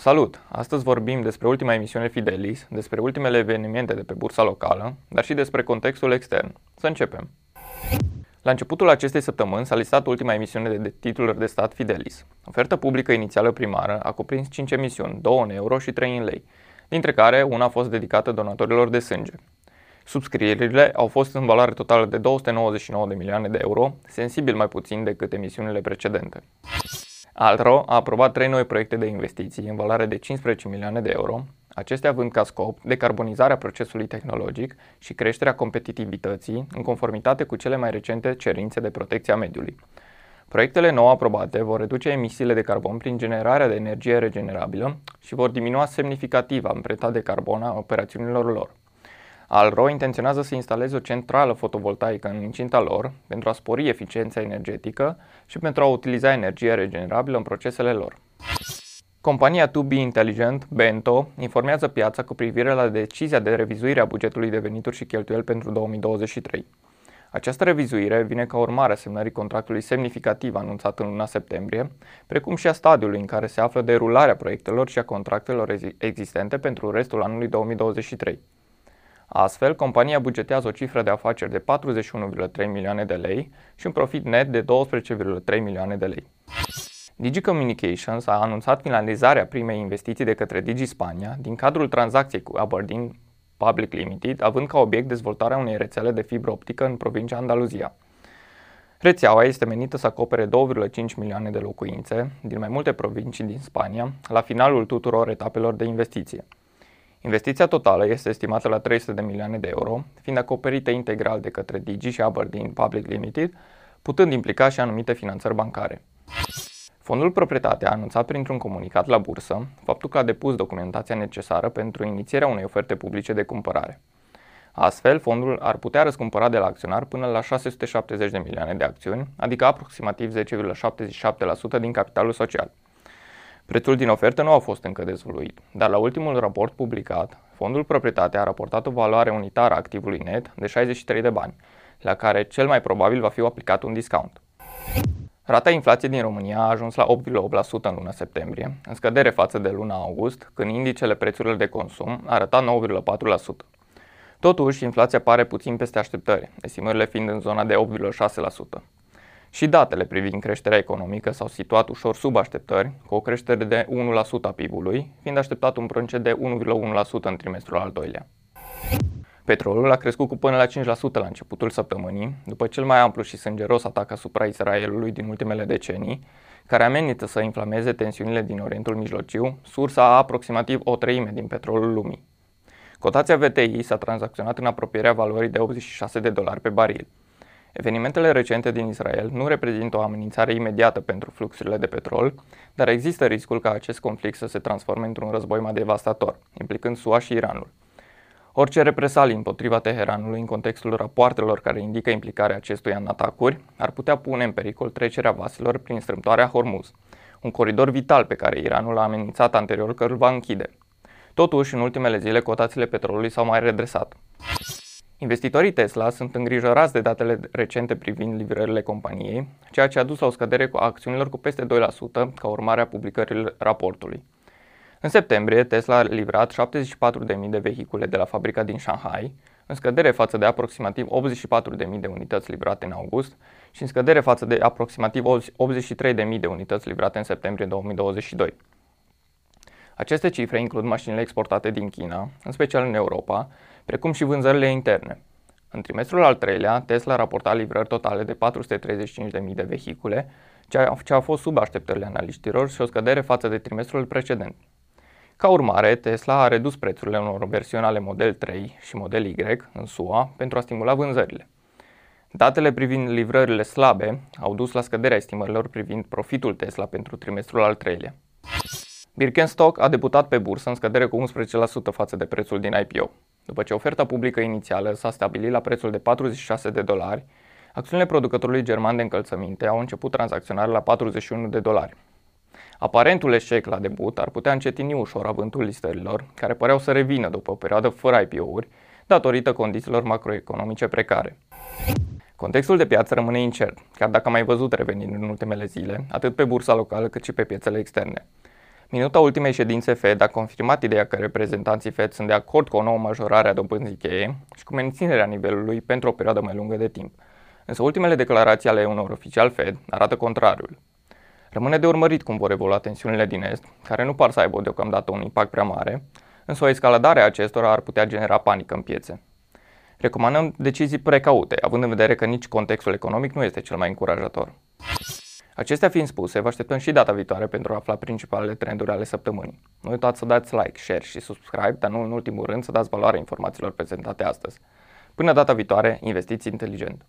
Salut! Astăzi vorbim despre ultima emisiune Fidelis, despre ultimele evenimente de pe bursa locală, dar și despre contextul extern. Să începem! La începutul acestei săptămâni s-a listat ultima emisiune de titluri de stat Fidelis. Oferta publică inițială primară a cuprins 5 emisiuni, 2 în euro și 3 în lei, dintre care una a fost dedicată donatorilor de sânge. Subscrierile au fost în valoare totală de 299 de milioane de euro, sensibil mai puțin decât emisiunile precedente. Altro a aprobat trei noi proiecte de investiții în valoare de 15 milioane de euro, acestea având ca scop decarbonizarea procesului tehnologic și creșterea competitivității în conformitate cu cele mai recente cerințe de protecție a mediului. Proiectele nou aprobate vor reduce emisiile de carbon prin generarea de energie regenerabilă și vor diminua semnificativ amprenta de carbon a operațiunilor lor. Alro intenționează să instaleze o centrală fotovoltaică în incinta lor pentru a spori eficiența energetică și pentru a utiliza energie regenerabilă în procesele lor. Compania To Be Intelligent, Bento, informează piața cu privire la decizia de revizuire a bugetului de venituri și cheltuieli pentru 2023. Această revizuire vine ca urmare a semnării contractului semnificativ anunțat în luna septembrie, precum și a stadiului în care se află derularea proiectelor și a contractelor existente pentru restul anului 2023. Astfel, compania bugetează o cifră de afaceri de 41,3 milioane de lei și un profit net de 12,3 milioane de lei. Digi Communications a anunțat finalizarea primei investiții de către Digi Spania din cadrul tranzacției cu Aberdeen Public Limited, având ca obiect dezvoltarea unei rețele de fibră optică în provincia Andaluzia. Rețeaua este menită să acopere 2,5 milioane de locuințe din mai multe provincii din Spania la finalul tuturor etapelor de investiție. Investiția totală este estimată la 300 de milioane de euro, fiind acoperită integral de către Digi și Aberdeen Public Limited, putând implica și anumite finanțări bancare. Fondul Proprietate a anunțat printr-un comunicat la bursă faptul că a depus documentația necesară pentru inițierea unei oferte publice de cumpărare. Astfel, fondul ar putea răscumpăra de la acționar până la 670 de milioane de acțiuni, adică aproximativ 10,77% din capitalul social. Prețul din ofertă nu a fost încă dezvăluit, dar la ultimul raport publicat, fondul proprietate a raportat o valoare unitară a activului net de 63 de bani, la care cel mai probabil va fi aplicat un discount. Rata inflației din România a ajuns la 8,8% în luna septembrie, în scădere față de luna august, când indicele prețurilor de consum arăta 9,4%. Totuși, inflația pare puțin peste așteptări, estimările fiind în zona de 8,6%. Și datele privind creșterea economică s-au situat ușor sub așteptări, cu o creștere de 1% a PIB-ului, fiind așteptat un procent de 1,1% în trimestrul al doilea. Petrolul a crescut cu până la 5% la începutul săptămânii, după cel mai amplu și sângeros atac asupra Israelului din ultimele decenii, care amenință să inflameze tensiunile din Orientul Mijlociu, sursa a aproximativ o treime din petrolul lumii. Cotația VTI s-a tranzacționat în apropierea valorii de 86 de dolari pe baril. Evenimentele recente din Israel nu reprezintă o amenințare imediată pentru fluxurile de petrol, dar există riscul ca acest conflict să se transforme într-un război mai devastator, implicând SUA și Iranul. Orice represalii împotriva Teheranului în contextul rapoartelor care indică implicarea acestuia în atacuri ar putea pune în pericol trecerea vaselor prin strâmtoarea Hormuz, un coridor vital pe care Iranul a amenințat anterior că îl va închide. Totuși, în ultimele zile, cotațiile petrolului s-au mai redresat. Investitorii Tesla sunt îngrijorați de datele recente privind livrările companiei, ceea ce a dus la o scădere a acțiunilor cu peste 2% ca urmare a publicării raportului. În septembrie, Tesla a livrat 74.000 de vehicule de la fabrica din Shanghai, în scădere față de aproximativ 84.000 de unități livrate în august și în scădere față de aproximativ 83.000 de unități livrate în septembrie 2022. Aceste cifre includ mașinile exportate din China, în special în Europa, precum și vânzările interne. În trimestrul al treilea, Tesla a raportat livrări totale de 435.000 de vehicule, ce a fost sub așteptările analiștilor și o scădere față de trimestrul precedent. Ca urmare, Tesla a redus prețurile unor versiuni ale Model 3 și Model Y în SUA pentru a stimula vânzările. Datele privind livrările slabe au dus la scăderea estimărilor privind profitul Tesla pentru trimestrul al treilea. Birkenstock a debutat pe bursă în scădere cu 11% față de prețul din IPO. După ce oferta publică inițială s-a stabilit la prețul de 46 de dolari, acțiunile producătorului german de încălțăminte au început tranzacționarea la 41 de dolari. Aparentul eșec la debut ar putea încetini ușor avântul listărilor, care păreau să revină după o perioadă fără IPO-uri, datorită condițiilor macroeconomice precare. Contextul de piață rămâne incert, chiar dacă am mai văzut revenind în ultimele zile, atât pe bursa locală cât și pe piețele externe. Minuta ultimei ședințe Fed a confirmat ideea că reprezentanții Fed sunt de acord cu o nouă majorare a dobânzii cheie și cu menținerea nivelului pentru o perioadă mai lungă de timp. Însă ultimele declarații ale unor oficial Fed arată contrariul. Rămâne de urmărit cum vor evolua tensiunile din Est, care nu par să aibă deocamdată un impact prea mare, însă o escaladare a acestora ar putea genera panică în piețe. Recomandăm decizii precaute, având în vedere că nici contextul economic nu este cel mai încurajator. Acestea fiind spuse, vă așteptăm și data viitoare pentru a afla principalele trenduri ale săptămânii. Nu uitați să dați like, share și subscribe, dar nu în ultimul rând să dați valoare informațiilor prezentate astăzi. Până data viitoare, investiți inteligent!